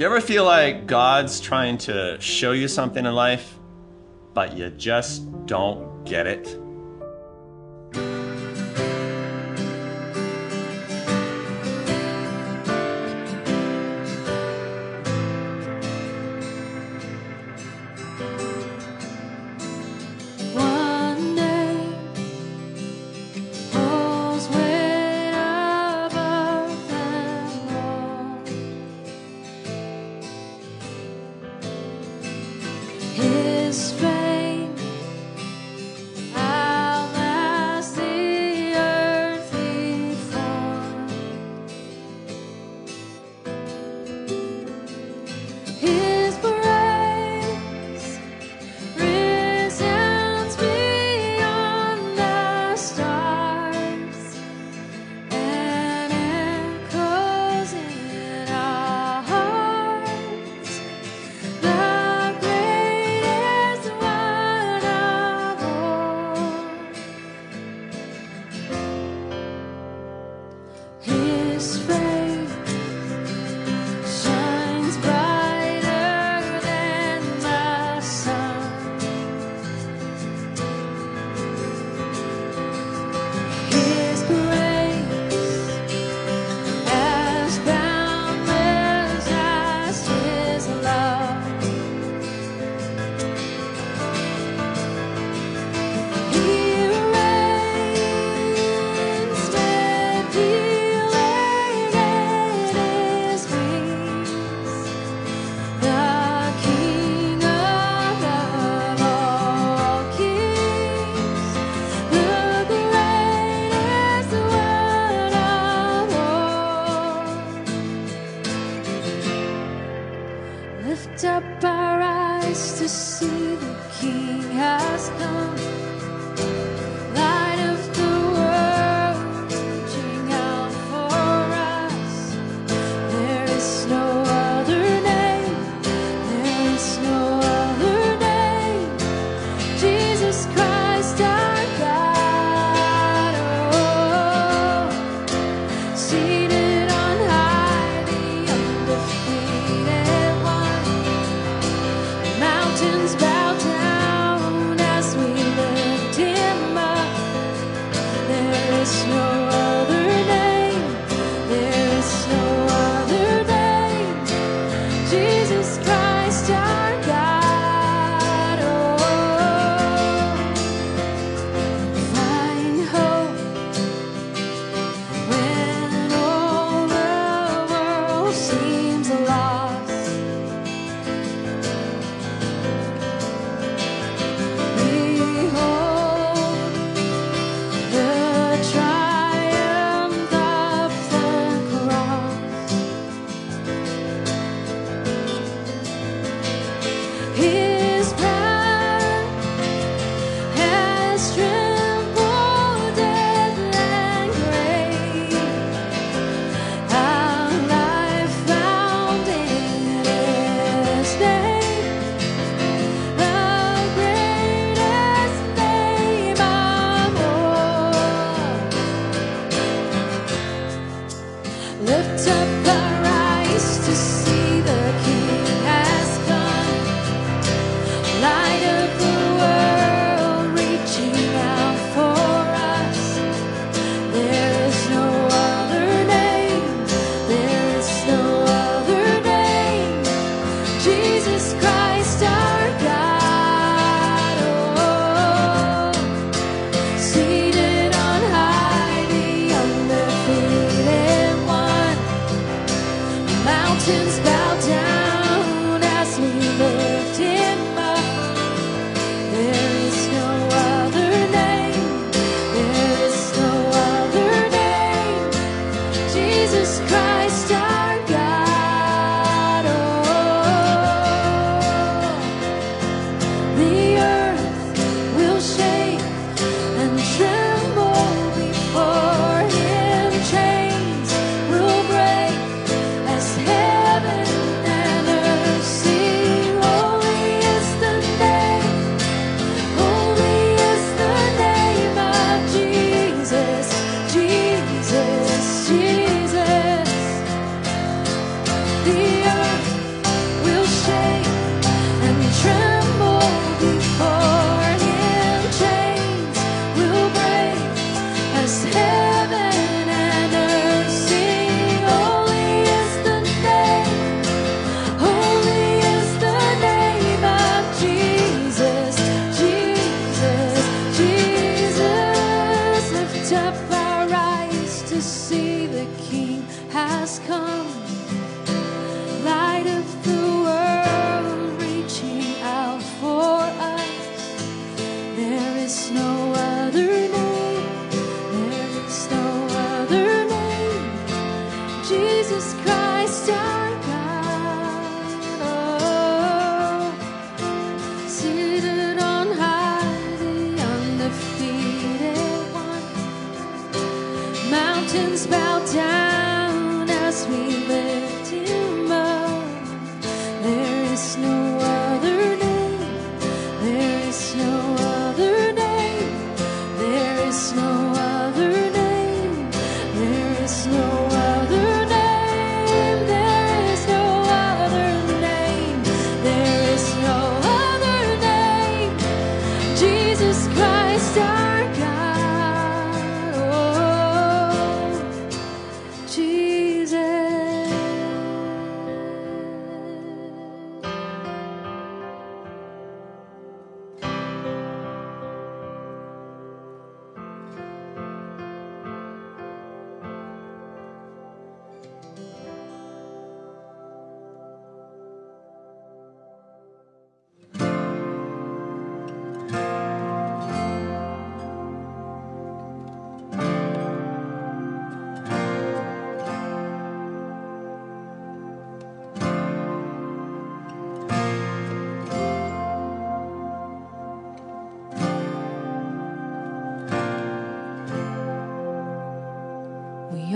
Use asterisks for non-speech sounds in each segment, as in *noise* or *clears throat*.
Do you ever feel like God's trying to show you something in life, but you just don't get it?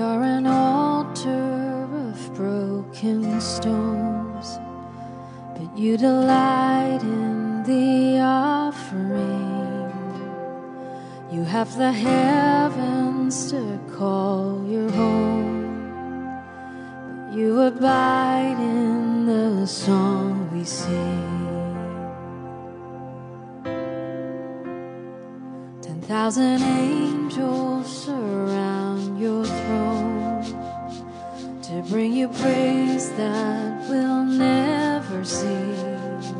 Are an altar of broken stones, but you delight in the offering. You have the heavens to call your home, but you abide in the song we sing. Ten thousand angels bring you praise that will never cease.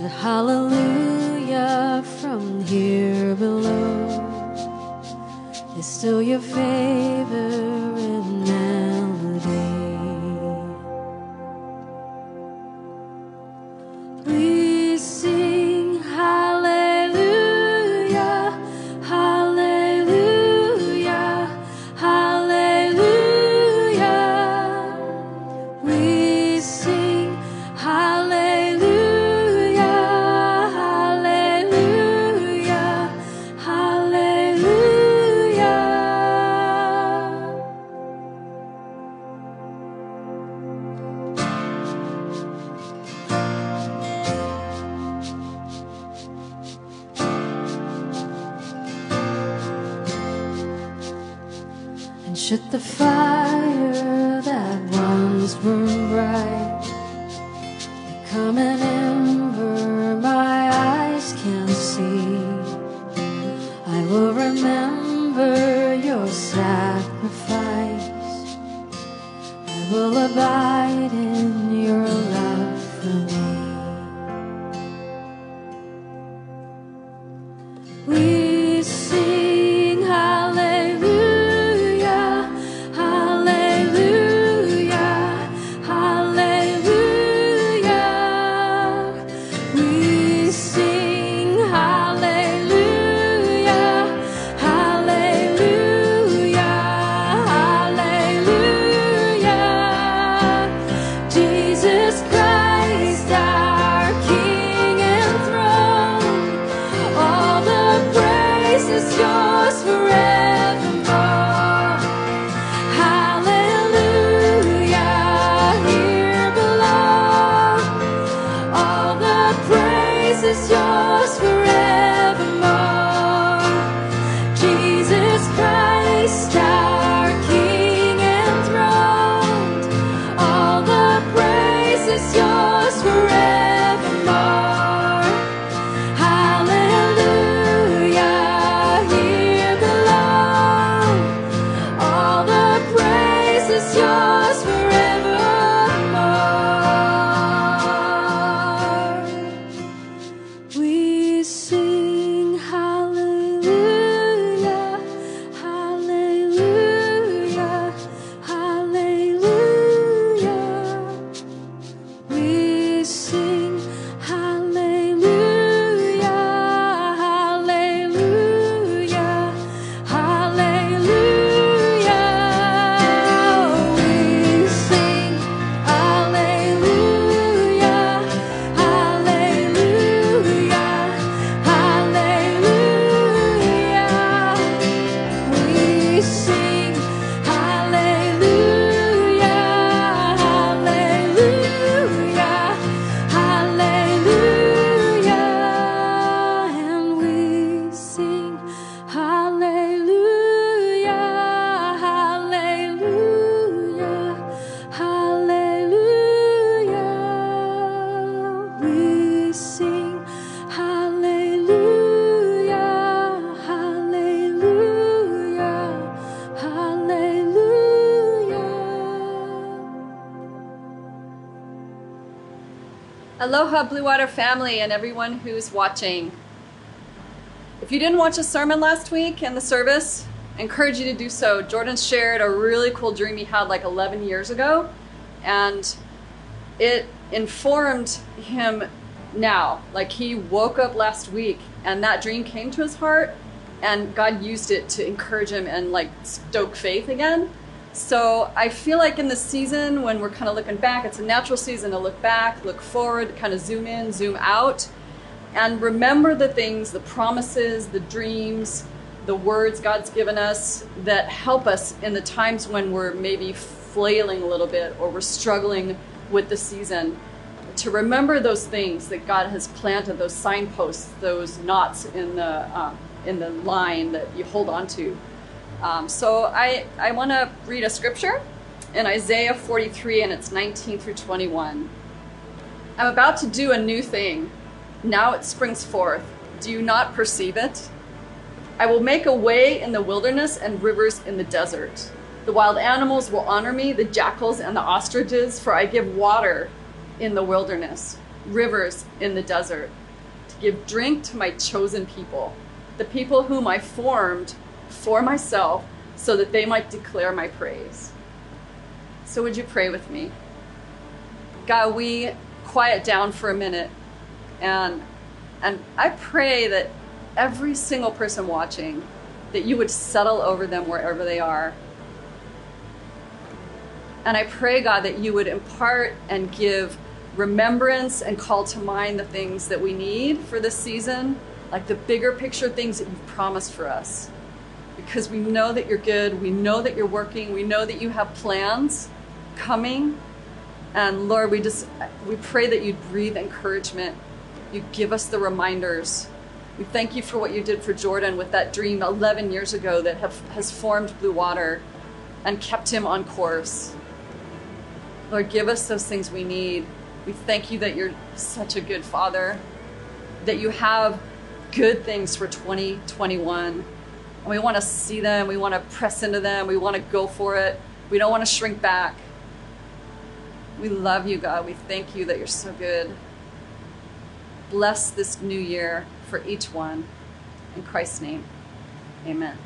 The hallelujah from here below is still your favorite remember your sacrifice. I will abide in Aloha, Blue Water family, and everyone who's watching. If you didn't watch the sermon last week and the service, I encourage you to do so. Jordan shared a really cool dream he had like 11 years ago, and it informed him now. Like he woke up last week, and that dream came to his heart, and God used it to encourage him and like stoke faith again. So I feel like in the season when we're kind of looking back, it's a natural season to look back, look forward, kind of zoom in, zoom out, and remember the things, the promises, the dreams, the words God's given us that help us in the times when we're maybe flailing a little bit or we're struggling with the season, to remember those things that God has planted, those signposts, those knots in the um, in the line that you hold on to. Um, so I I want to read a scripture in Isaiah 43 and it's 19 through 21. I'm about to do a new thing. Now it springs forth. Do you not perceive it? I will make a way in the wilderness and rivers in the desert. The wild animals will honor me, the jackals and the ostriches, for I give water in the wilderness, rivers in the desert, to give drink to my chosen people, the people whom I formed for myself, so that they might declare my praise. So, would you pray with me? God, we quiet down for a minute and and I pray that every single person watching that you would settle over them wherever they are. And I pray, God, that you would impart and give remembrance and call to mind the things that we need for this season, like the bigger picture things that you've promised for us. Because we know that you're good, we know that you're working, we know that you have plans coming. And Lord, we just we pray that you'd breathe encouragement. You give us the reminders. We thank you for what you did for Jordan with that dream 11 years ago that have, has formed Blue Water and kept him on course. Lord, give us those things we need. We thank you that you're such a good father, that you have good things for 2021. And we want to see them, we want to press into them, we want to go for it. We don't want to shrink back. We love you, God. We thank you that you're so good. Bless this new year for each one. In Christ's name, amen.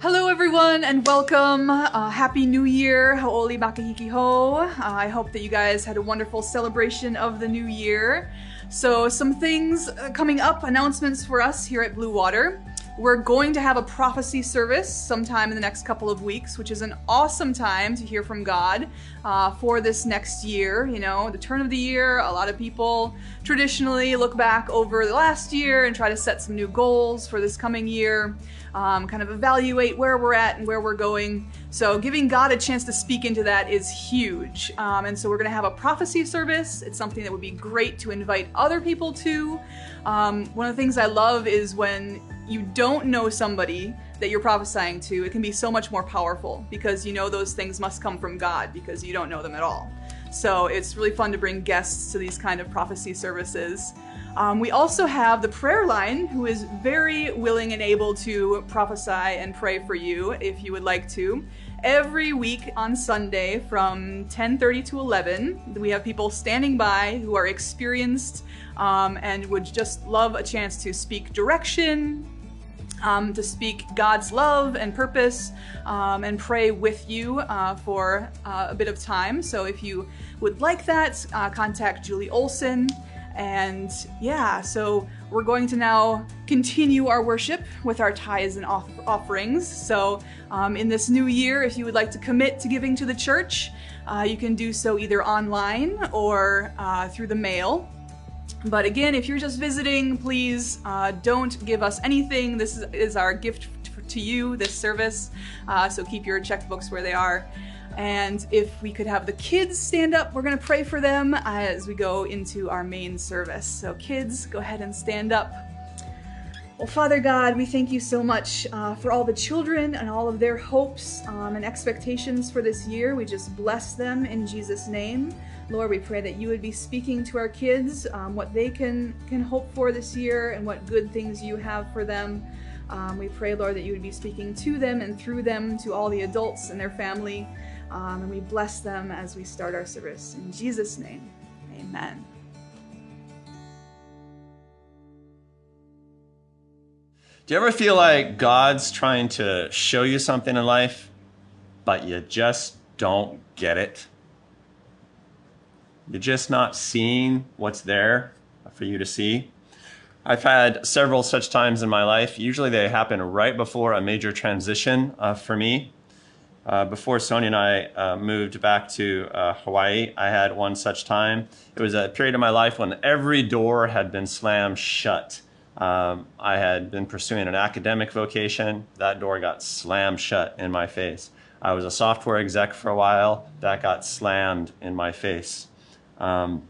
Hello, everyone, and welcome. Uh, Happy New Year. Hau'oli makahiki hou. Uh, I hope that you guys had a wonderful celebration of the new year. So, some things uh, coming up, announcements for us here at Blue Water. We're going to have a prophecy service sometime in the next couple of weeks, which is an awesome time to hear from God uh, for this next year. You know, the turn of the year, a lot of people traditionally look back over the last year and try to set some new goals for this coming year, um, kind of evaluate where we're at and where we're going. So, giving God a chance to speak into that is huge. Um, and so, we're going to have a prophecy service. It's something that would be great to invite other people to. Um, one of the things I love is when you don't know somebody that you're prophesying to, it can be so much more powerful because you know those things must come from God because you don't know them at all. So it's really fun to bring guests to these kind of prophecy services. Um, we also have the prayer line, who is very willing and able to prophesy and pray for you if you would like to. Every week on Sunday from 10:30 to 11, we have people standing by who are experienced um, and would just love a chance to speak direction, um, to speak God's love and purpose um, and pray with you uh, for uh, a bit of time. So if you would like that, uh, contact Julie Olson. And yeah, so we're going to now continue our worship with our tithes and off- offerings. So um, in this new year, if you would like to commit to giving to the church, uh, you can do so either online or uh, through the mail. But again, if you're just visiting, please uh, don't give us anything. This is, is our gift to you, this service. Uh, so keep your checkbooks where they are. And if we could have the kids stand up, we're going to pray for them as we go into our main service. So, kids, go ahead and stand up. Well, Father God, we thank you so much uh, for all the children and all of their hopes um, and expectations for this year. We just bless them in Jesus' name. Lord, we pray that you would be speaking to our kids um, what they can can hope for this year and what good things you have for them. Um, we pray, Lord, that you would be speaking to them and through them to all the adults and their family. Um, and we bless them as we start our service. In Jesus' name, amen. Do you ever feel like God's trying to show you something in life, but you just don't get it? You're just not seeing what's there for you to see. I've had several such times in my life. Usually they happen right before a major transition uh, for me. Uh, before Sonia and I uh, moved back to uh, Hawaii, I had one such time. It was a period of my life when every door had been slammed shut. Um, I had been pursuing an academic vocation. That door got slammed shut in my face. I was a software exec for a while. That got slammed in my face. Um,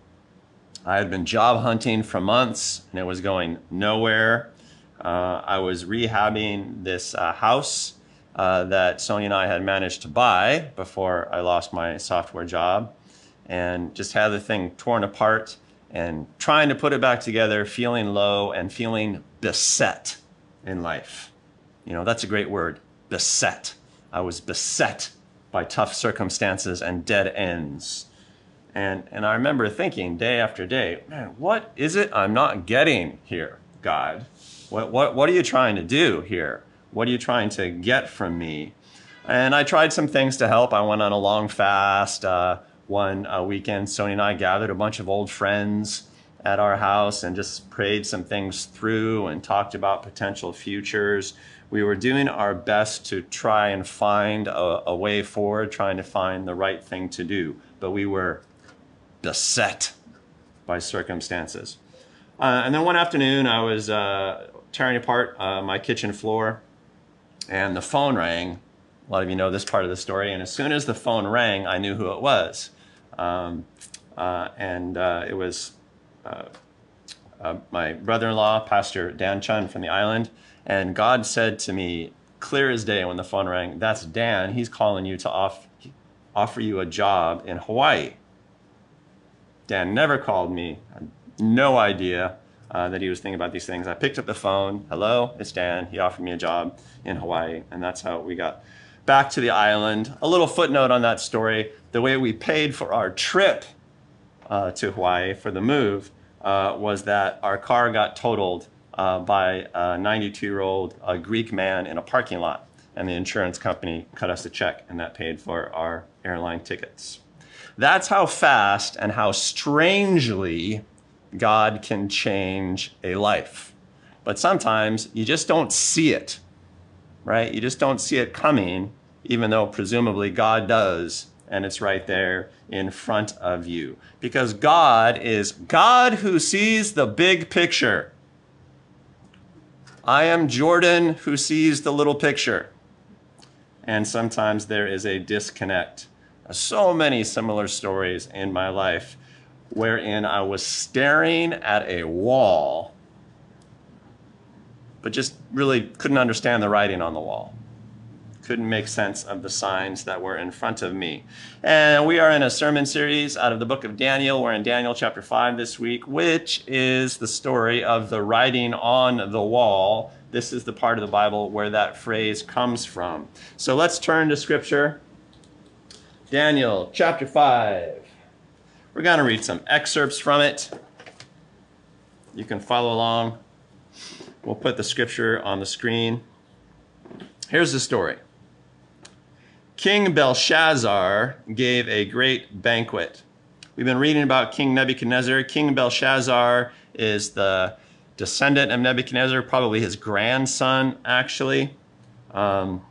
I had been job hunting for months and it was going nowhere. Uh, I was rehabbing this uh, house uh, that Sonia and I had managed to buy before I lost my software job and just had the thing torn apart and trying to put it back together, feeling low and feeling beset in life. You know, that's a great word beset. I was beset by tough circumstances and dead ends. And, and I remember thinking day after day, man, what is it I'm not getting here, God? What, what, what are you trying to do here? What are you trying to get from me? And I tried some things to help. I went on a long fast. Uh, one uh, weekend, Sonia and I gathered a bunch of old friends at our house and just prayed some things through and talked about potential futures. We were doing our best to try and find a, a way forward, trying to find the right thing to do. But we were beset by circumstances. Uh, and then one afternoon, I was uh, tearing apart uh, my kitchen floor, and the phone rang. A lot of you know this part of the story. And as soon as the phone rang, I knew who it was. Um, uh, and uh, it was uh, uh, my brother in law, Pastor Dan Chun from the island. And God said to me, clear as day when the phone rang, That's Dan. He's calling you to off, offer you a job in Hawaii. Dan never called me. no idea uh, that he was thinking about these things. I picked up the phone. Hello, it's Dan. He offered me a job in Hawaii, and that's how we got back to the island. A little footnote on that story the way we paid for our trip uh, to Hawaii for the move uh, was that our car got totaled uh, by a 92 year old Greek man in a parking lot. And the insurance company cut us a check, and that paid for our airline tickets. That's how fast and how strangely God can change a life. But sometimes you just don't see it, right? You just don't see it coming, even though presumably God does and it's right there in front of you. Because God is God who sees the big picture. I am Jordan who sees the little picture. And sometimes there is a disconnect. So many similar stories in my life wherein I was staring at a wall, but just really couldn't understand the writing on the wall couldn't make sense of the signs that were in front of me. And we are in a sermon series out of the book of Daniel. We're in Daniel chapter 5 this week, which is the story of the writing on the wall. This is the part of the Bible where that phrase comes from. So let's turn to scripture. Daniel chapter 5. We're going to read some excerpts from it. You can follow along. We'll put the scripture on the screen. Here's the story. King Belshazzar gave a great banquet. We've been reading about King Nebuchadnezzar. King Belshazzar is the descendant of Nebuchadnezzar, probably his grandson, actually. Um,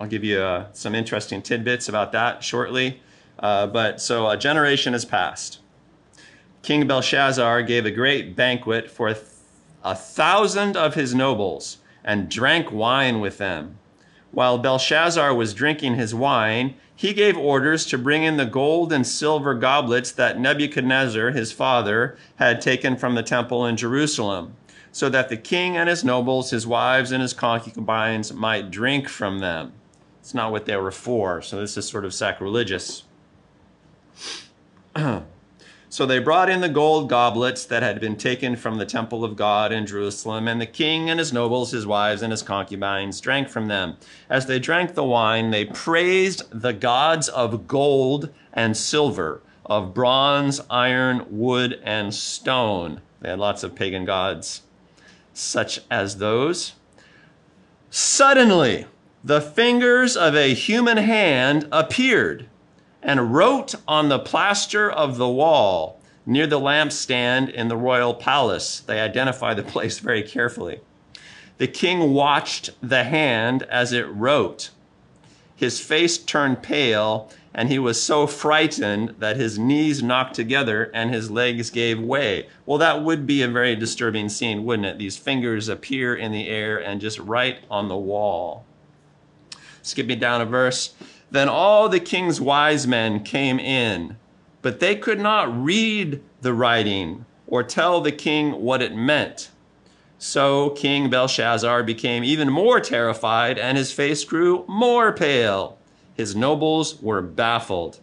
I'll give you uh, some interesting tidbits about that shortly. Uh, but so a generation has passed. King Belshazzar gave a great banquet for a thousand of his nobles and drank wine with them. While Belshazzar was drinking his wine, he gave orders to bring in the gold and silver goblets that Nebuchadnezzar, his father, had taken from the temple in Jerusalem, so that the king and his nobles, his wives, and his concubines might drink from them. It's not what they were for, so this is sort of sacrilegious. *clears throat* So they brought in the gold goblets that had been taken from the temple of God in Jerusalem, and the king and his nobles, his wives, and his concubines drank from them. As they drank the wine, they praised the gods of gold and silver, of bronze, iron, wood, and stone. They had lots of pagan gods, such as those. Suddenly, the fingers of a human hand appeared and wrote on the plaster of the wall near the lampstand in the royal palace. They identify the place very carefully. The king watched the hand as it wrote. His face turned pale, and he was so frightened that his knees knocked together and his legs gave way. Well, that would be a very disturbing scene, wouldn't it? These fingers appear in the air and just write on the wall. Skip me down a verse. Then all the king's wise men came in, but they could not read the writing or tell the king what it meant. So King Belshazzar became even more terrified, and his face grew more pale. His nobles were baffled.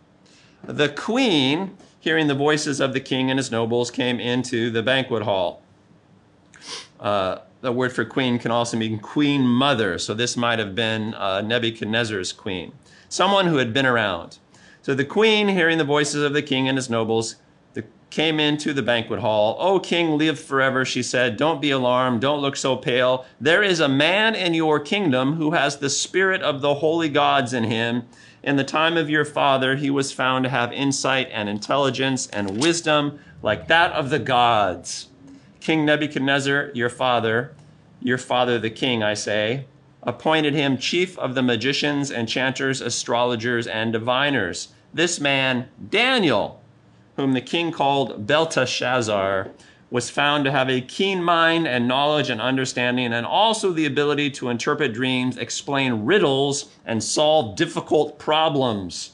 The queen, hearing the voices of the king and his nobles, came into the banquet hall. Uh, the word for queen can also mean queen mother, so this might have been uh, Nebuchadnezzar's queen, someone who had been around. So the queen, hearing the voices of the king and his nobles, came into the banquet hall. O king, live forever, she said. Don't be alarmed. Don't look so pale. There is a man in your kingdom who has the spirit of the holy gods in him. In the time of your father, he was found to have insight and intelligence and wisdom like that of the gods. King Nebuchadnezzar, your father, your father the king, I say, appointed him chief of the magicians, enchanters, astrologers, and diviners. This man, Daniel, whom the king called Belteshazzar, was found to have a keen mind and knowledge and understanding, and also the ability to interpret dreams, explain riddles, and solve difficult problems.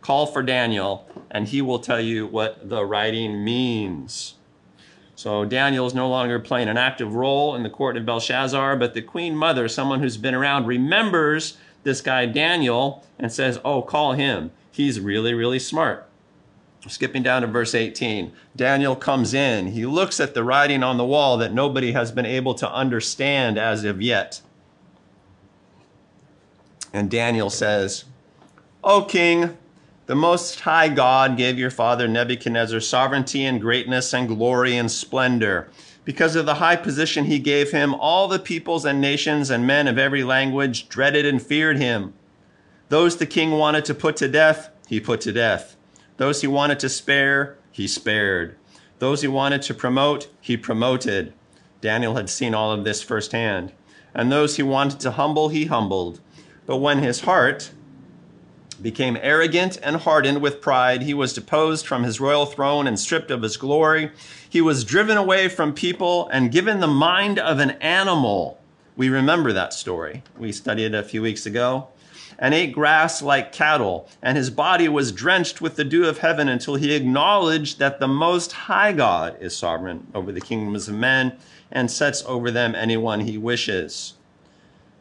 Call for Daniel, and he will tell you what the writing means. So Daniel is no longer playing an active role in the court of Belshazzar, but the queen mother, someone who's been around, remembers this guy Daniel and says, Oh, call him. He's really, really smart. Skipping down to verse 18, Daniel comes in. He looks at the writing on the wall that nobody has been able to understand as of yet. And Daniel says, O king, the Most High God gave your father Nebuchadnezzar sovereignty and greatness and glory and splendor. Because of the high position he gave him, all the peoples and nations and men of every language dreaded and feared him. Those the king wanted to put to death, he put to death. Those he wanted to spare, he spared. Those he wanted to promote, he promoted. Daniel had seen all of this firsthand. And those he wanted to humble, he humbled. But when his heart, became arrogant and hardened with pride. He was deposed from his royal throne and stripped of his glory. He was driven away from people and given the mind of an animal. We remember that story. We studied it a few weeks ago. And ate grass like cattle, and his body was drenched with the dew of heaven until he acknowledged that the Most High God is sovereign over the kingdoms of men and sets over them anyone he wishes.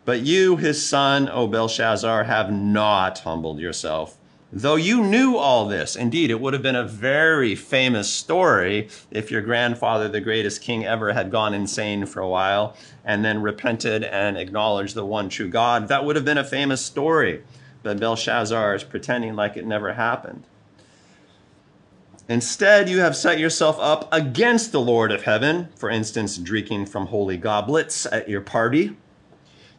But you, his son, O Belshazzar, have not humbled yourself. Though you knew all this, indeed, it would have been a very famous story if your grandfather, the greatest king ever, had gone insane for a while and then repented and acknowledged the one true God. That would have been a famous story. But Belshazzar is pretending like it never happened. Instead, you have set yourself up against the Lord of heaven, for instance, drinking from holy goblets at your party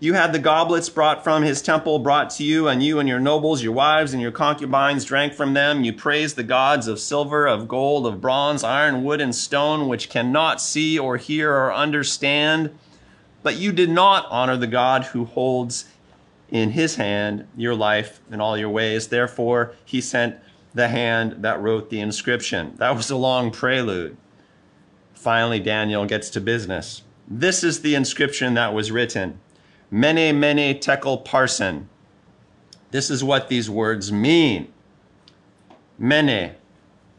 you had the goblets brought from his temple brought to you, and you and your nobles, your wives, and your concubines drank from them. You praised the gods of silver, of gold, of bronze, iron, wood, and stone, which cannot see or hear or understand. But you did not honor the God who holds in his hand your life and all your ways. Therefore, he sent the hand that wrote the inscription. That was a long prelude. Finally, Daniel gets to business. This is the inscription that was written. Mene, mene, tekel, parsin. This is what these words mean. Mene,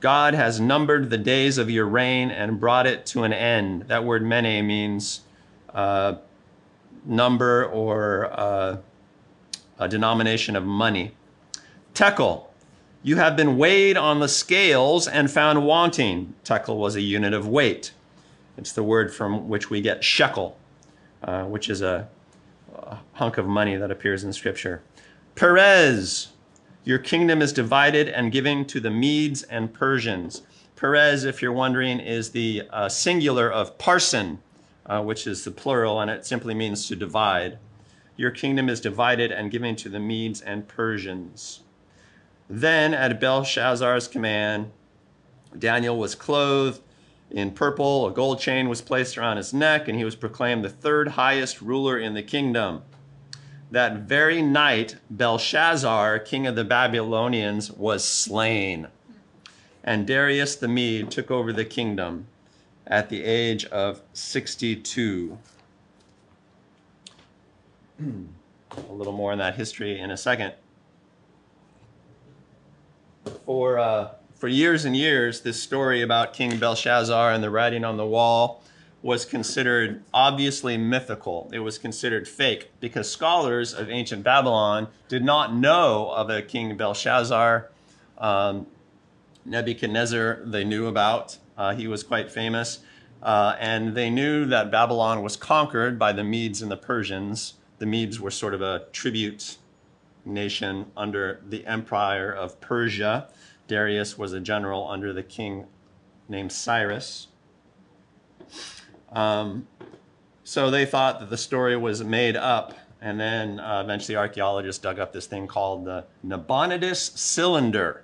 God has numbered the days of your reign and brought it to an end. That word mene means uh, number or uh, a denomination of money. Tekel, you have been weighed on the scales and found wanting. Tekel was a unit of weight. It's the word from which we get shekel, uh, which is a hunk of money that appears in Scripture. Peres, your kingdom is divided and given to the Medes and Persians. Peres, if you're wondering, is the uh, singular of parsin, uh, which is the plural, and it simply means to divide. Your kingdom is divided and given to the Medes and Persians. Then, at Belshazzar's command, Daniel was clothed in purple. A gold chain was placed around his neck, and he was proclaimed the third highest ruler in the kingdom. That very night, Belshazzar, king of the Babylonians, was slain. And Darius the Mede took over the kingdom at the age of 62. a little more on that history in a second. for, uh, for years and years, this story about King Belshazzar and the writing on the wall was considered obviously mythical. It was considered fake because scholars of ancient Babylon did not know of a King Belshazzar. Um, Nebuchadnezzar, they knew about. Uh, he was quite famous. Uh, and they knew that Babylon was conquered by the Medes and the Persians. The Medes were sort of a tribute nation under the empire of Persia. Darius was a general under the king named Cyrus. Um, so they thought that the story was made up. And then uh, eventually archaeologists dug up this thing called the Nabonidus Cylinder.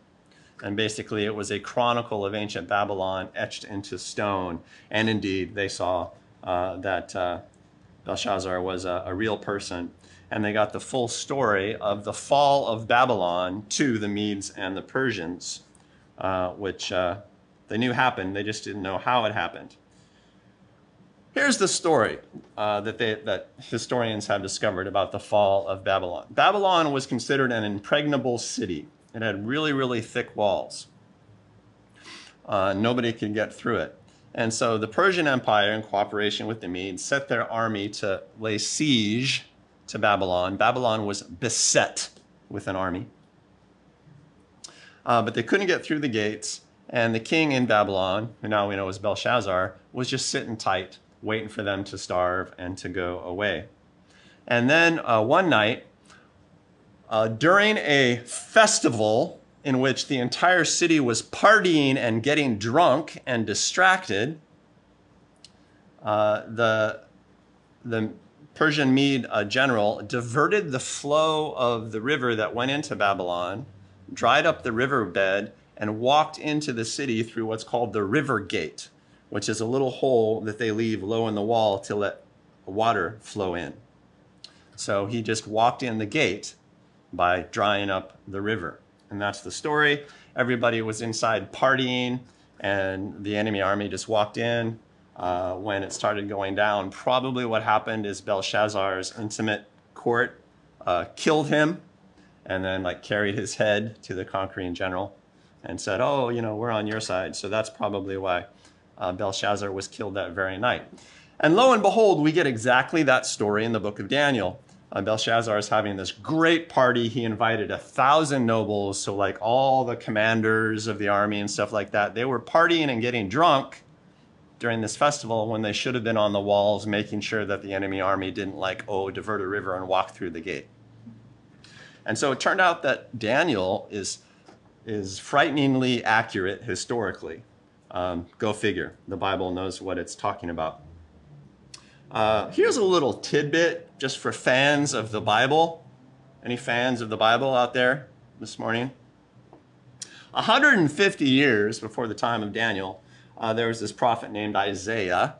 And basically, it was a chronicle of ancient Babylon etched into stone. And indeed, they saw uh, that uh, Belshazzar was a, a, real person. And they got the full story of the fall of Babylon to the Medes and the Persians, uh, which uh, they knew happened. They just didn't know how it happened. Here's the story uh, that, they, that historians have discovered about the fall of Babylon. Babylon was considered an impregnable city. It had really, really thick walls. Uh, nobody could get through it. And so the Persian Empire, in cooperation with the Medes, set their army to lay siege to Babylon. Babylon was beset with an army. Uh, but they couldn't get through the gates. And the king in Babylon, who now we know is Belshazzar, was just sitting tight waiting for them to starve and to go away. And then uh, one night, uh, during a festival in which the entire city was partying and getting drunk and distracted, uh, the, the Persian Mede uh, general diverted the flow of the river that went into Babylon, dried up the riverbed, and walked into the city through what's called the river gate which is a little hole that they leave low in the wall to let water flow in. So he just walked in the gate by drying up the river. And that's the story. Everybody was inside partying, and the enemy army just walked in. Uh, when it started going down, probably what happened is Belshazzar's intimate court uh, killed him and then like carried his head to the conquering general and said, "Oh, you know, we're on your side." So that's probably why uh, Belshazzar was killed that very night. And lo and behold, we get exactly that story in the book of Daniel. Uh, Belshazzar is having this great party. He invited a thousand nobles, so like all the commanders of the army and stuff like that. They were partying and getting drunk during this festival when they should have been on the walls making sure that the enemy army didn't like, oh, divert a river and walk through the gate. And so it turned out that Daniel is, is frighteningly accurate historically. Um, go figure. The Bible knows what it's talking about. Uh, here's a little tidbit just for fans of the Bible. Any fans of the Bible out there this morning? 150 years before the time of Daniel, uh, there was this prophet named Isaiah,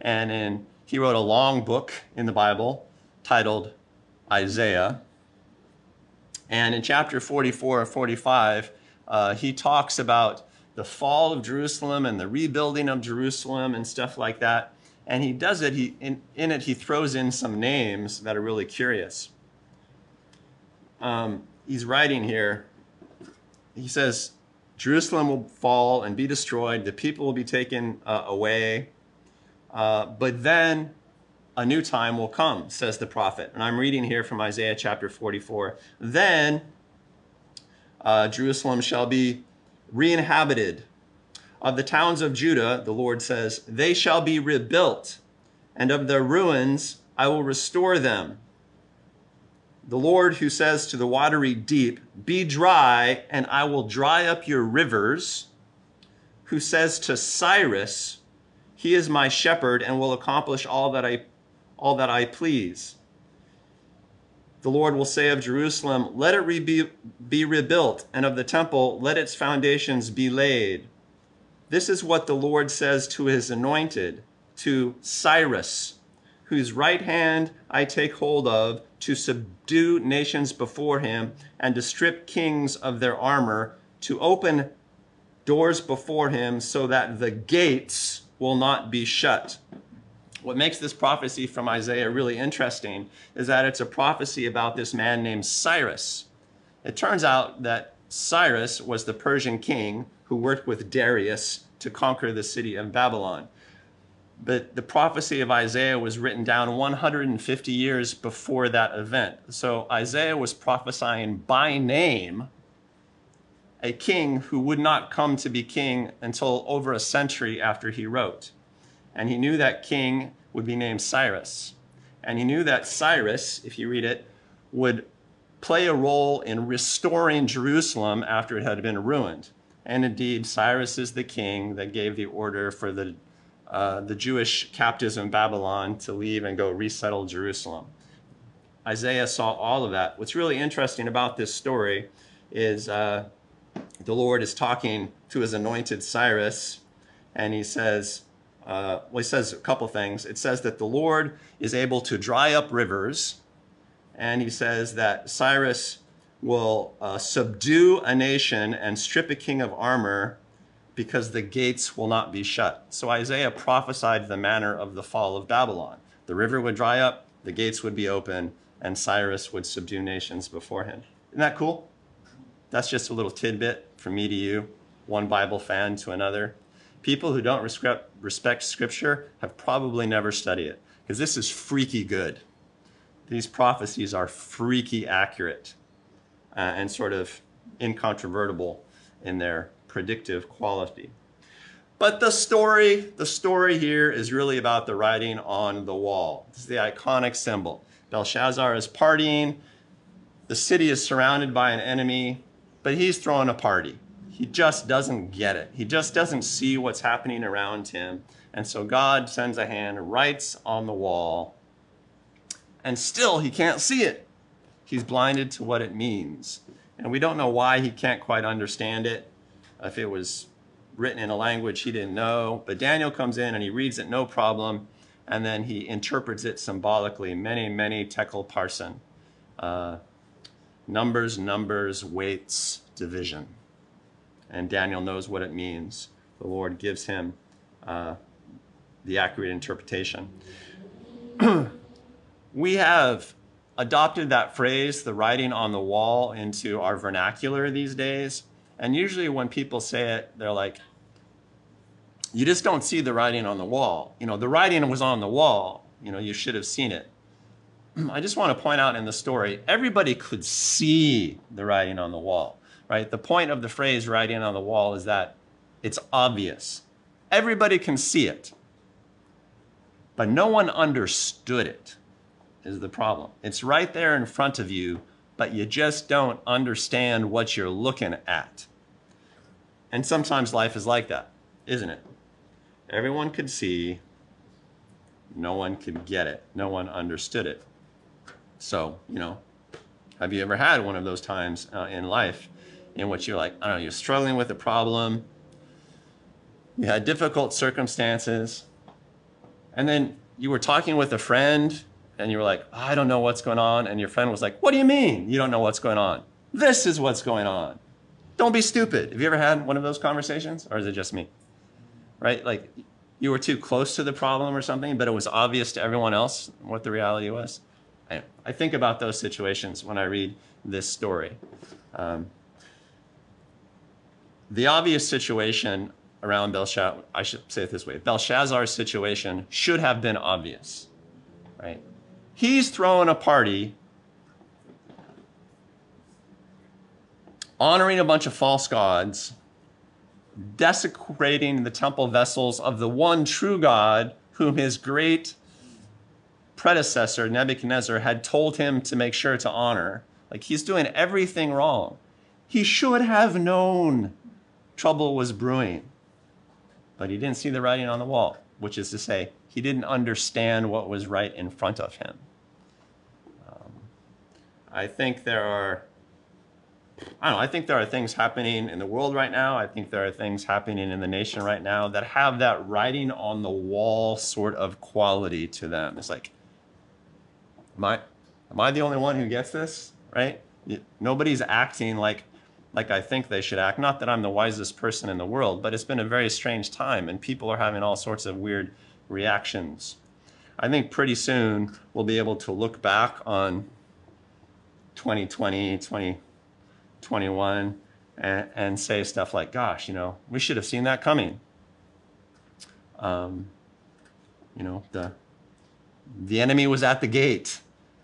and in, he wrote a long book in the Bible titled Isaiah. And in chapter 44 or 45, uh, he talks about the fall of Jerusalem and the rebuilding of Jerusalem and stuff like that. And he does it, he, in, in it, he throws in some names that are really curious. Um, he's writing here, he says, Jerusalem will fall and be destroyed, the people will be taken uh, away. Uh, but then a new time will come, says the prophet. And I'm reading here from Isaiah chapter 44. Then uh, Jerusalem shall be re-inhabited. Of the towns of Judah, the Lord says, they shall be rebuilt, and of their ruins I will restore them. The Lord who says to the watery deep, Be dry, and I will dry up your rivers, who says to Cyrus, He is my shepherd and will accomplish all that I, all that I please the Lord will say of Jerusalem, Let it re- be, be rebuilt, and of the temple, let its foundations be laid. This is what the Lord says to his anointed, to Cyrus, whose right hand I take hold of to subdue nations before him and to strip kings of their armor, to open doors before him so that the gates will not be shut. What makes this prophecy from Isaiah really interesting is that it's a prophecy about this man named Cyrus. It turns out that Cyrus was the Persian king who worked with Darius to conquer the city of Babylon. But the prophecy of Isaiah was written down 150 years before that event. So Isaiah was prophesying by name a king who would not come to be king until over a century after he wrote. And he knew that king would be named Cyrus. And he knew that Cyrus, if you read it, would play a role in restoring Jerusalem after it had been ruined. And indeed, Cyrus is the king that gave the order for the, uh, the Jewish captives in Babylon to leave and go resettle Jerusalem. Isaiah saw all of that. What's really interesting about this story is uh, the Lord is talking to his anointed Cyrus, and he says, uh, well, he says a couple things. It says that the Lord is able to dry up rivers, and he says that Cyrus will uh, subdue a nation and strip a king of armor because the gates will not be shut. So Isaiah prophesied the manner of the fall of Babylon. The river would dry up, the gates would be open, and Cyrus would subdue nations before him. Isn't that cool? That's just a little tidbit from me to you, one Bible fan to another. People who don't respect scripture have probably never studied it because this is freaky good. These prophecies are freaky accurate uh, and sort of incontrovertible in their predictive quality. But the story, the story here is really about the writing on the wall. This is the iconic symbol. Belshazzar is partying. The city is surrounded by an enemy but he's throwing a party. He just doesn't get it. He just doesn't see what's happening around him. And so God sends a hand, writes on the wall, and still he can't see it. He's blinded to what it means. And we don't know why he can't quite understand it. If it was written in a language he didn't know. But Daniel comes in and he reads it no problem. And then he interprets it symbolically, mene, mene tekel parsin. Uh, numbers, numbers, weights, division. And Daniel knows what it means. The Lord gives him uh, the accurate interpretation. *clears throat* we have adopted that phrase, the writing on the wall, into our vernacular these days. And usually when people say it, they're like, you just don't see the writing on the wall. You know, the writing was on the wall. You know, you should have seen it. *clears throat* I just want to point out in the story, everybody could see the writing on the wall, right? The point of the phrase writing on the wall is that it's obvious. Everybody can see it. But no one understood it, is the problem. It's right there in front of you, but you just don't understand what you're looking at. And sometimes life is like that, isn't it? Everyone could see, no one could get it, no one understood it. So, you know, have you ever had one of those times uh, in life in which you're like, I don't know, you're struggling with a problem, you had difficult circumstances, and then you were talking with a friend and you were like, I don't know what's going on. And your friend was like, What do you mean you don't know what's going on? This is what's going on. Don't be stupid. Have you ever had one of those conversations or is it just me? Right? Like you were too close to the problem or something, but it was obvious to everyone else what the reality was. I, I think about those situations when I read this story. Um, the obvious situation around Belshazzar, I should say it this way Belshazzar's situation should have been obvious, right? He's throwing a party honoring a bunch of false gods, desecrating the temple vessels of the one true God, whom his great predecessor, Nebuchadnezzar, had told him to make sure to honor. Like he's doing everything wrong. He should have known trouble was brewing, but he didn't see the writing on the wall, which is to say, he didn't understand what was right in front of him. I think there are. I don't know. I think there are things happening in the world right now. I think there are things happening in the nation right now that have that writing on the wall sort of quality to them. It's like, Am I, am I the only one who gets this? Right? Nobody's acting like, like I think they should act. Not that I'm the wisest person in the world, but it's been a very strange time, and people are having all sorts of weird reactions. I think pretty soon we'll be able to look back on 2020, 2021, and, and say stuff like, gosh, you know, we should have seen that coming. Um, you know, the, the enemy was at the gate,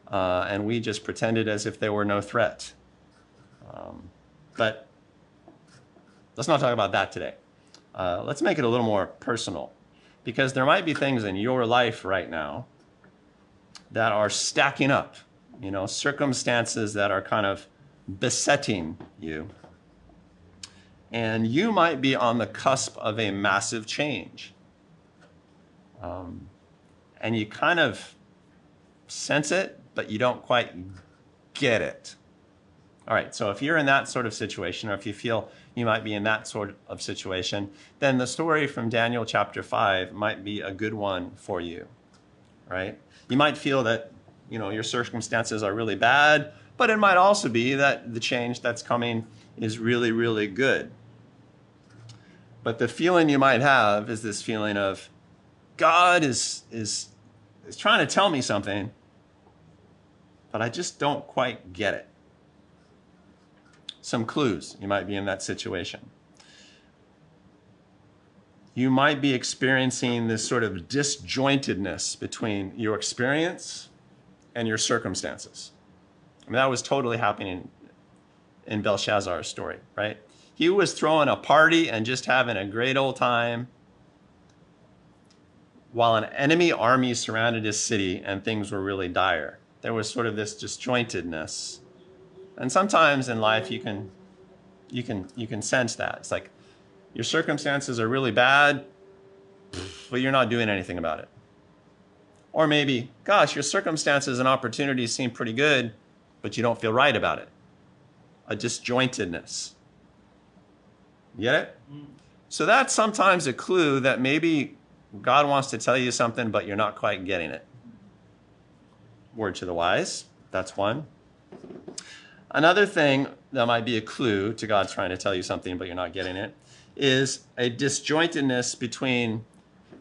uh, and we just pretended as if there were no threat. Um, but let's not talk about that today. Uh, let's make it a little more personal because there might be things in your life right now that are stacking up, you know, circumstances that are kind of besetting you. And you might be on the cusp of a massive change. Um, and you kind of sense it, but you don't quite get it. All right, so if you're in that sort of situation, or if you feel you might be in that sort of situation, then the story from Daniel chapter 5 might be a good one for you, right? You might feel that, you know, your circumstances are really bad, but it might also be that the change that's coming is really, really good. But the feeling you might have is this feeling of God is, is, is trying to tell me something, but I just don't quite get it some clues. You might be in that situation. You might be experiencing this sort of disjointedness between your experience and your circumstances. I mean, that was totally happening in Belshazzar's story, right? He was throwing a party and just having a great old time while an enemy army surrounded his city and things were really dire. There was sort of this disjointedness and sometimes in life you can you can you can sense that. It's like your circumstances are really bad, but you're not doing anything about it. Or maybe, gosh, your circumstances and opportunities seem pretty good, but you don't feel right about it. A disjointedness. Get it? Mm. So that's sometimes a clue that maybe God wants to tell you something, but you're not quite getting it. Word to the wise, that's one. Another thing that might be a clue to God trying to tell you something, but you're not getting it, is a disjointedness between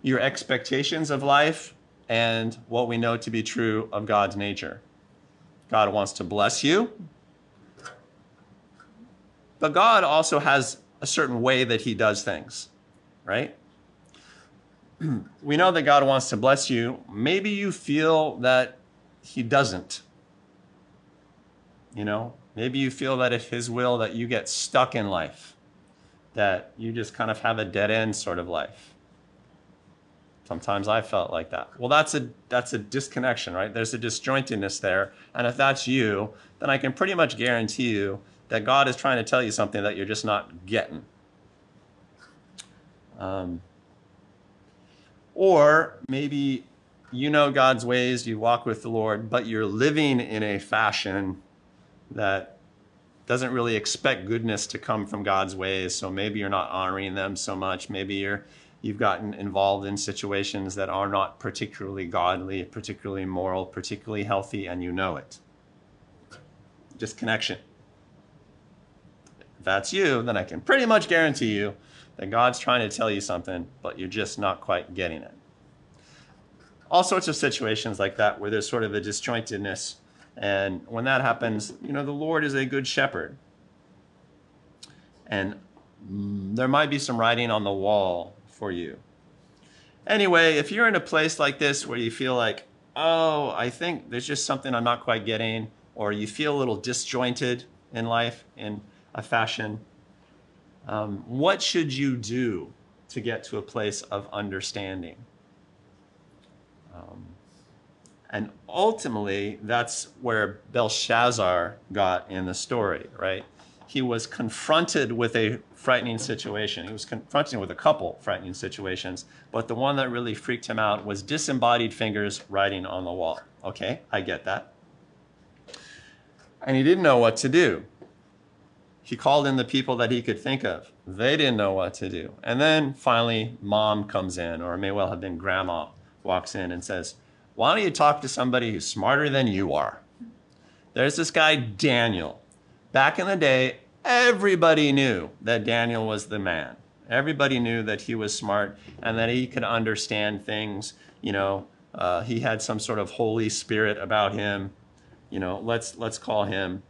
your expectations of life and what we know to be true of God's nature. God wants to bless you, but God also has a certain way that He does things, right? *clears throat* we know that God wants to bless you. Maybe you feel that He doesn't. You know, Maybe you feel that it's His will that you get stuck in life, that you just kind of have a dead end sort of life. Sometimes I felt like that. Well, that's a that's a disconnection, right? There's a disjointedness there, and if that's you, then I can pretty much guarantee you that God is trying to tell you something that you're just not getting. Um, or maybe you know God's ways, you walk with the Lord, but you're living in a fashion that doesn't really expect goodness to come from God's ways. So maybe you're not honoring them so much. Maybe you're you've gotten involved in situations that are not particularly godly, particularly moral, particularly healthy, and you know it. Disconnection. If that's you, then I can pretty much guarantee you that God's trying to tell you something, but you're just not quite getting it. All sorts of situations like that where there's sort of a disjointedness and when that happens, you know, the Lord is a good shepherd. And mm, there might be some writing on the wall for you. Anyway, if you're in a place like this where you feel like, oh, I think there's just something I'm not quite getting, or you feel a little disjointed in life in a fashion, um, what should you do to get to a place of understanding? Um, and ultimately, that's where Belshazzar got in the story, right? He was confronted with a frightening situation. He was confronted with a couple frightening situations, but the one that really freaked him out was disembodied fingers writing on the wall. Okay, I get that. And he didn't know what to do. He called in the people that he could think of. They didn't know what to do. And then finally, mom comes in, or it may well have been grandma, walks in and says, why don't you talk to somebody who's smarter than you are? There's this guy, Daniel. Back in the day, Everybody knew that Daniel was the man. Everybody knew that he was smart and that he could understand things. You know, uh, he had some sort of Holy Spirit about him. You know, let's let's call him.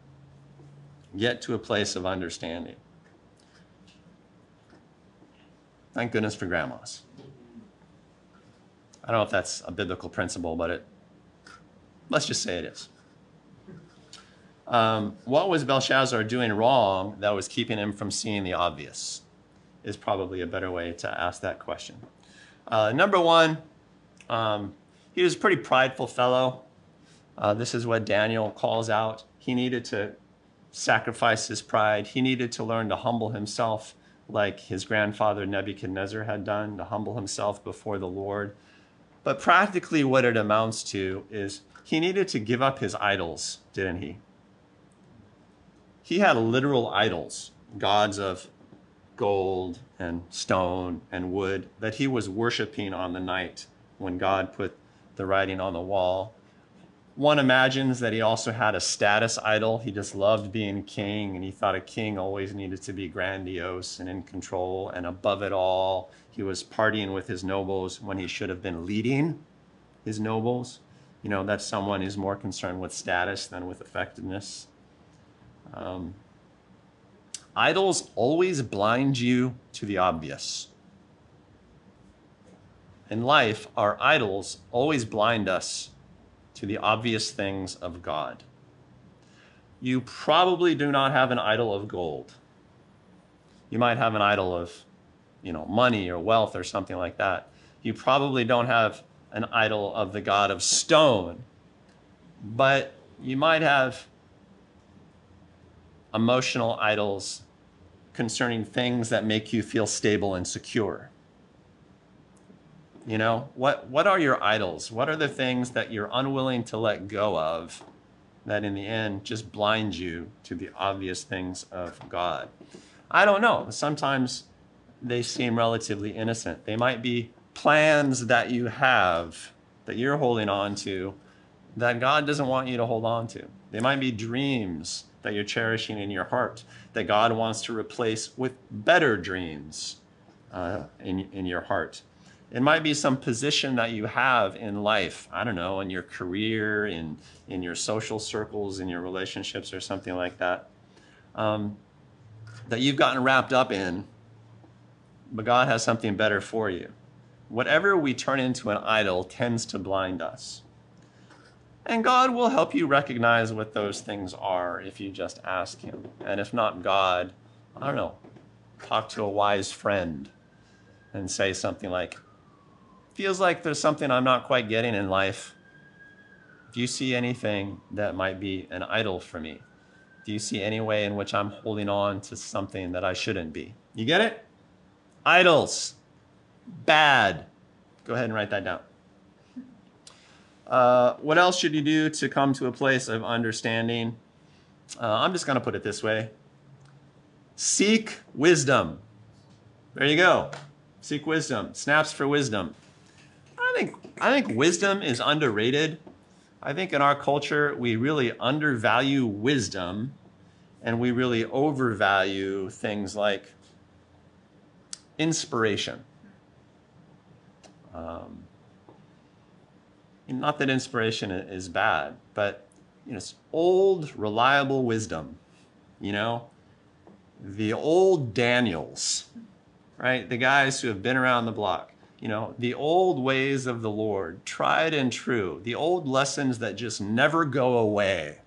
Get to a place of understanding. Thank goodness for grandmas. I don't know if that's a biblical principle, but it. Let's just say it is. Um, what was Belshazzar doing wrong that was keeping him from seeing the obvious? Is probably a better way to ask that question. Uh, number one, um, he was a pretty prideful fellow. Uh, this is what Daniel calls out. He needed to sacrifice his pride. He needed to learn to humble himself like his grandfather Nebuchadnezzar had done, to humble himself before the Lord. But practically, what it amounts to is he needed to give up his idols, didn't he? He had literal idols, gods of gold and stone and wood, that he was worshiping on the night when God put the writing on the wall. One imagines that he also had a status idol. He just loved being king, and he thought a king always needed to be grandiose and in control and above it all. He was partying with his nobles when he should have been leading his nobles. You know, that's someone who's more concerned with status than with effectiveness. Um, idols always blind you to the obvious. In life, our idols always blind us to the obvious things of God. You probably do not have an idol of gold. You might have an idol of, you know, money or wealth or something like that. You probably don't have an idol of the god of stone, but you might have emotional idols concerning things that make you feel stable and secure. You know, what, what are your idols? What are the things that you're unwilling to let go of that in the end just blind you to the obvious things of God? I don't know. Sometimes they seem relatively innocent. They might be plans that you have that you're holding on to that God doesn't want you to hold on to. They might be dreams that you're cherishing in your heart that God wants to replace with better dreams uh, in, in your heart. It might be some position that you have in life. I don't know, in your career, in, in your social circles, in your relationships, or something like that, um, that you've gotten wrapped up in, but God has something better for you. Whatever we turn into an idol tends to blind us. And God will help you recognize what those things are if you just ask Him. And if not God, I don't know, talk to a wise friend and say something like, feels like there's something I'm not quite getting in life. Do you see anything that might be an idol for me? Do you see any way in which I'm holding on to something that I shouldn't be? You get it? Idols. Bad. Go ahead and write that down. Uh, what else should you do to come to a place of understanding? Uh, I'm just going to put it this way seek wisdom. There you go. Seek wisdom. Snaps for wisdom. I think I think wisdom is underrated. I think in our culture we really undervalue wisdom and we really overvalue things like inspiration. Um, not that inspiration is bad, but you know, it's old, reliable wisdom. You know, the old Daniels, right? The guys who have been around the block you know, the old ways of the Lord, tried and true, the old lessons that just never go away,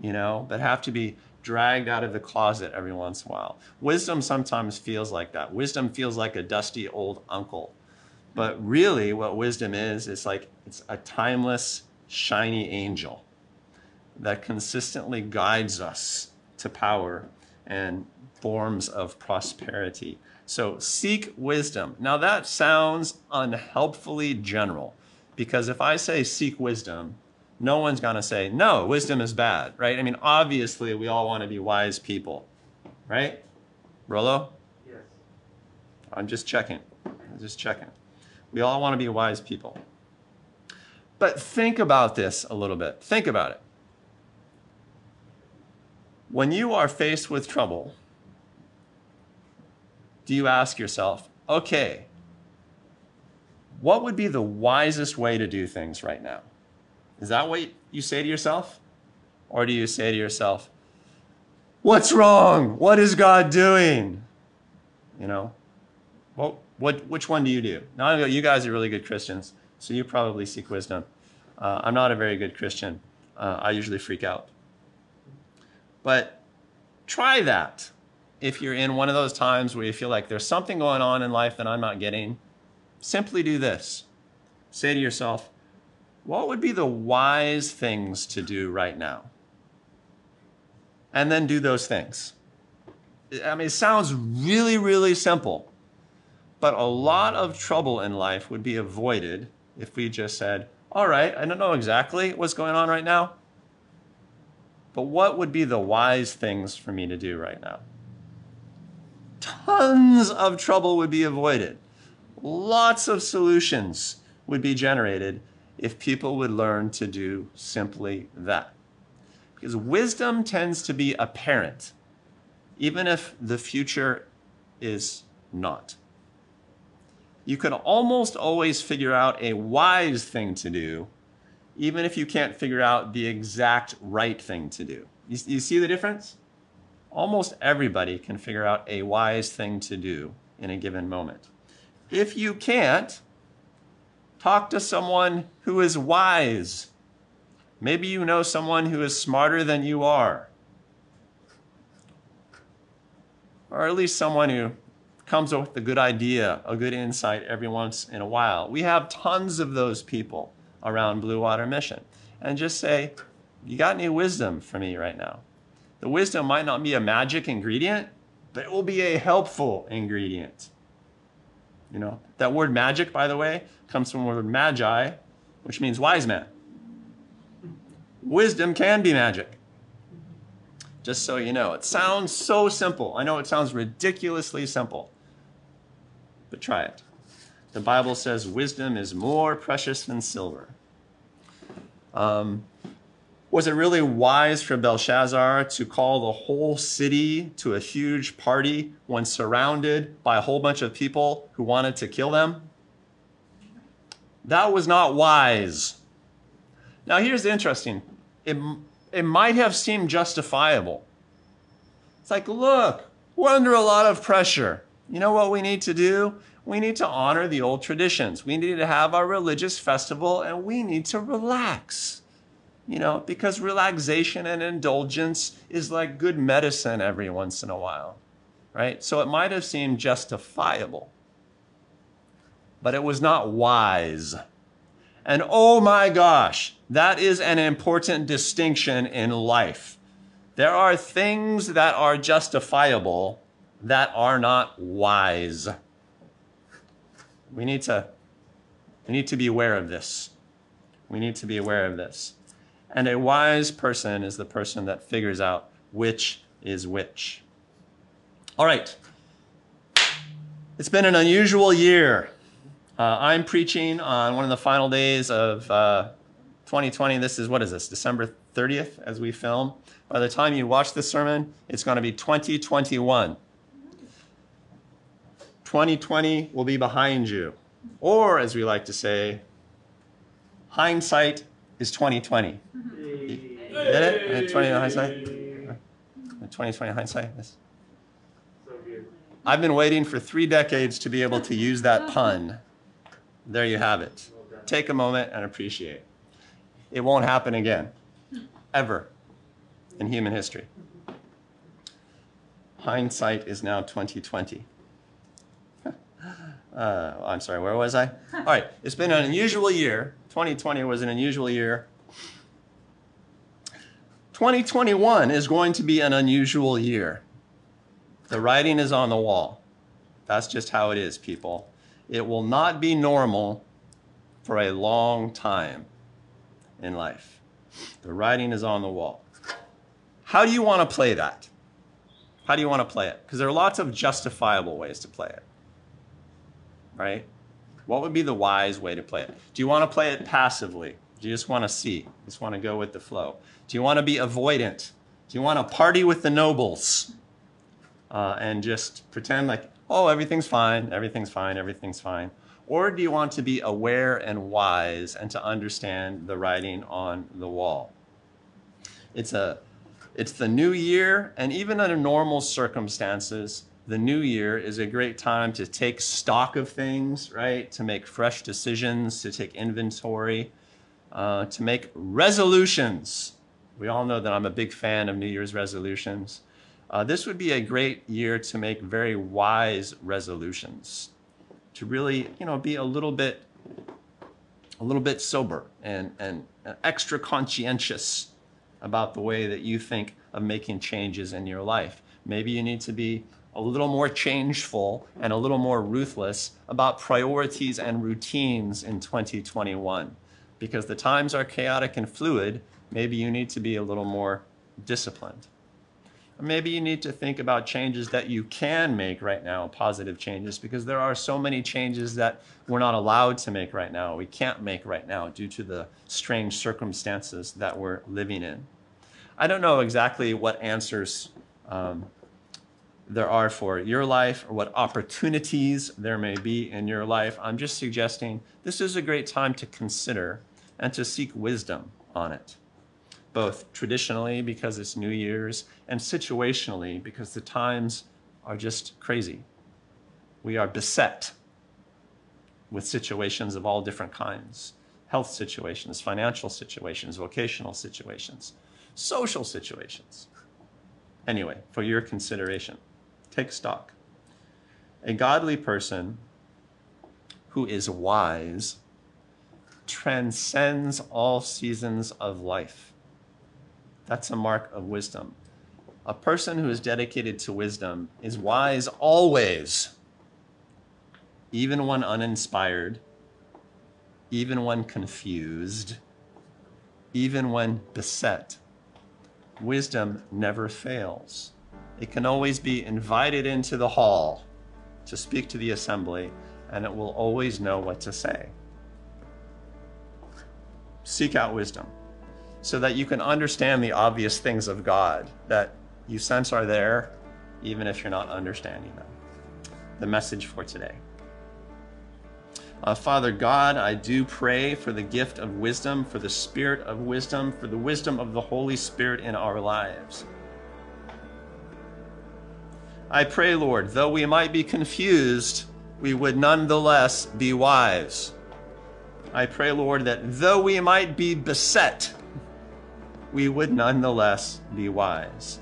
you know, that have to be dragged out of the closet every once in a while. Wisdom sometimes feels like that. Wisdom feels like a dusty old uncle. But really, what wisdom is, is like it's a timeless, shiny angel that consistently guides us to power and forms of prosperity. So seek wisdom. Now that sounds unhelpfully general because if I say seek wisdom, no one's going to say, no, wisdom is bad, right? I mean, obviously, we all want to be wise people, right? Rolo? Yes. I'm just checking. I'm just checking. We all want to be wise people. But think about this a little bit. Think about it. When you are faced with trouble, do you ask yourself, okay, what would be the wisest way to do things right now? Is that what you say to yourself? Or do you say to yourself, what's wrong? What is God doing? You know, Well, what, which one do you do? Now, I know you guys are really good Christians, so you probably seek wisdom. Uh, I'm not a very good Christian. Uh, I usually freak out. But try that if you're in one of those times where you feel like there's something going on in life that I'm not getting. Simply do this say to yourself, what would be the wise things to do right now? And then do those things. I mean, it sounds really, really simple, but a lot of trouble in life would be avoided if we just said, all right, I don't know exactly what's going on right now, but what would be the wise things for me to do right now? Tons of trouble would be avoided. Lots of solutions would be generated if people would learn to do simply that. Because wisdom tends to be apparent, even if the future is not. You can almost always figure out a wise thing to do, even if you can't figure out the exact right thing to do. You, you see the difference? Almost everybody can figure out a wise thing to do in a given moment. If you can't, Talk to someone who is wise. Maybe you know someone who is smarter than you are. Or at least someone who comes up with a good idea, a good insight every once in a while. We have tons of those people around Blue Water Mission. And just say, You got any wisdom for me right now? The wisdom might not be a magic ingredient, but it will be a helpful ingredient. You know, that word magic, by the way, comes from the word magi, which means wise man. Wisdom can be magic. Just so you know, it sounds so simple. I know it sounds ridiculously simple, but try it. The Bible says wisdom is more precious than silver. Um, was it really wise for Belshazzar to call the whole city to a huge party when surrounded by a whole bunch of people who wanted to kill them? That was not wise. Now, here's the interesting it, it might have seemed justifiable. It's like, look, we're under a lot of pressure. You know what we need to do? We need to honor the old traditions. We need to have our religious festival and we need to relax you know, because relaxation and indulgence is like good medicine every once in a while, right? So it might have seemed justifiable, but it was not wise. And oh my gosh, that is an important distinction in life. There are things that are justifiable that are not wise. We need to, we need to be aware of this. We need to be aware of this. And a wise person is the person that figures out which is which. All right. It's been an unusual year. Uh, I'm preaching on one of the final days of uh, 2020. This is, what is this, December 30th as we film. By the time you watch this sermon, it's going to be 2021. 2020 will be behind you. Or, as we like to say, hindsight is 2020. Did it? 20 hindsight? 2020 hindsight? Yes. I've been waiting for three decades to be able to use that pun. There you have it. Take a moment and appreciate. It won't happen again, ever, in human history. Hindsight is now 2020. Uh, I'm sorry, where was I? All right, it's been an unusual year. 2020 was an unusual year. 2021 is going to be an unusual year. The writing is on the wall. That's just how it is, people. It will not be normal for a long time in life. The writing is on the wall. How do you want to play that? How do you want to play it? Because there are lots of justifiable ways to play it. Right? What would be the wise way to play it? Do you want to play it passively? Do you just want to see? Just want to go with the flow? Do you want to be avoidant? Do you want to party with the nobles uh, and just pretend like, oh, everything's fine, everything's fine, everything's fine? Or do you want to be aware and wise and to understand the writing on the wall? It's, a, it's the new year, and even under normal circumstances, the new year is a great time to take stock of things, right? To make fresh decisions, to take inventory, uh, to make resolutions. We all know that I'm a big fan of New Year's resolutions. Uh, this would be a great year to make very wise resolutions, to really, you know, be a little bit, a little bit sober and, and extra conscientious about the way that you think of making changes in your life. Maybe you need to be a little more changeful and a little more ruthless about priorities and routines in 2021. Because the times are chaotic and fluid, maybe you need to be a little more disciplined. Or maybe you need to think about changes that you can make right now, positive changes, because there are so many changes that we're not allowed to make right now, we can't make right now due to the strange circumstances that we're living in. I don't know exactly what answers um, there are for your life or what opportunities there may be in your life. I'm just suggesting this is a great time to consider and to seek wisdom on it, both traditionally because it's New Year's and situationally because the times are just crazy. We are beset with situations of all different kinds health situations, financial situations, vocational situations, social situations. Anyway, for your consideration. Take stock. A godly person who is wise transcends all seasons of life. That's a mark of wisdom. A person who is dedicated to wisdom is wise always, even when uninspired, even when confused, even when beset. Wisdom never fails. It can always be invited into the hall to speak to the assembly, and it will always know what to say. Seek out wisdom so that you can understand the obvious things of God that you sense are there, even if you're not understanding them. The message for today. Uh, Father God, I do pray for the gift of wisdom, for the spirit of wisdom, for the wisdom of the Holy Spirit in our lives. I pray, Lord, though we might be confused, we would nonetheless be wise. I pray, Lord, that though we might be beset, we would nonetheless be wise.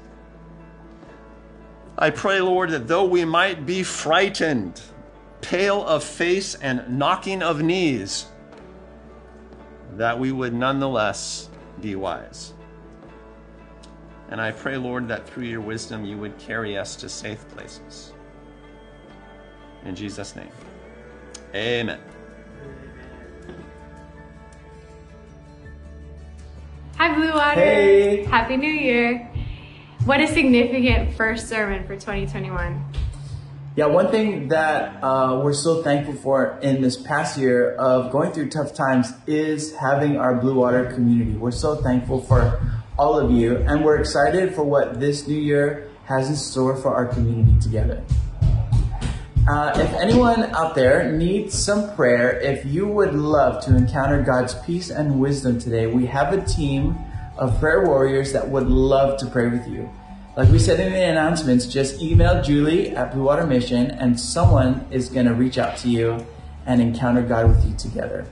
I pray, Lord, that though we might be frightened, pale of face, and knocking of knees, that we would nonetheless be wise. And I pray, Lord, that through your wisdom you would carry us to safe places. In Jesus' name, amen. Hi, Blue Water. Hey. Happy New Year. What a significant first sermon for 2021. Yeah, one thing that uh, we're so thankful for in this past year of going through tough times is having our Blue Water community. We're so thankful for all of you, and we're excited for what this new year has in store for our community together. Uh, if anyone out there needs some prayer, if you would love to encounter God's peace and wisdom today, we have a team of prayer warriors that would love to pray with you. Like we said in the announcements, just email Julie at Blue Water Mission and someone is going to reach out to you and encounter God with you together.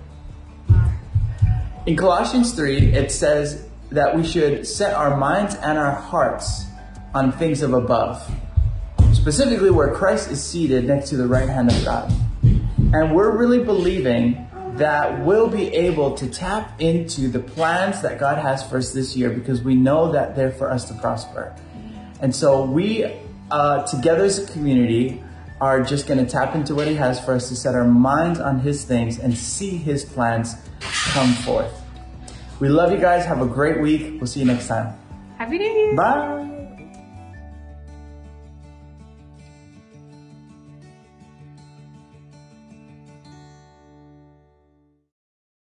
In Colossians 3, it says, that we should set our minds and our hearts on things of above, specifically where Christ is seated next to the right hand of God. And we're really believing that we'll be able to tap into the plans that God has for us this year because we know that they're for us to prosper. And so we, uh, together as a community, are just going to tap into what He has for us to set our minds on His things and see His plans come forth. We love you guys. Have a great week. We'll see you next time. Happy New Year. Bye.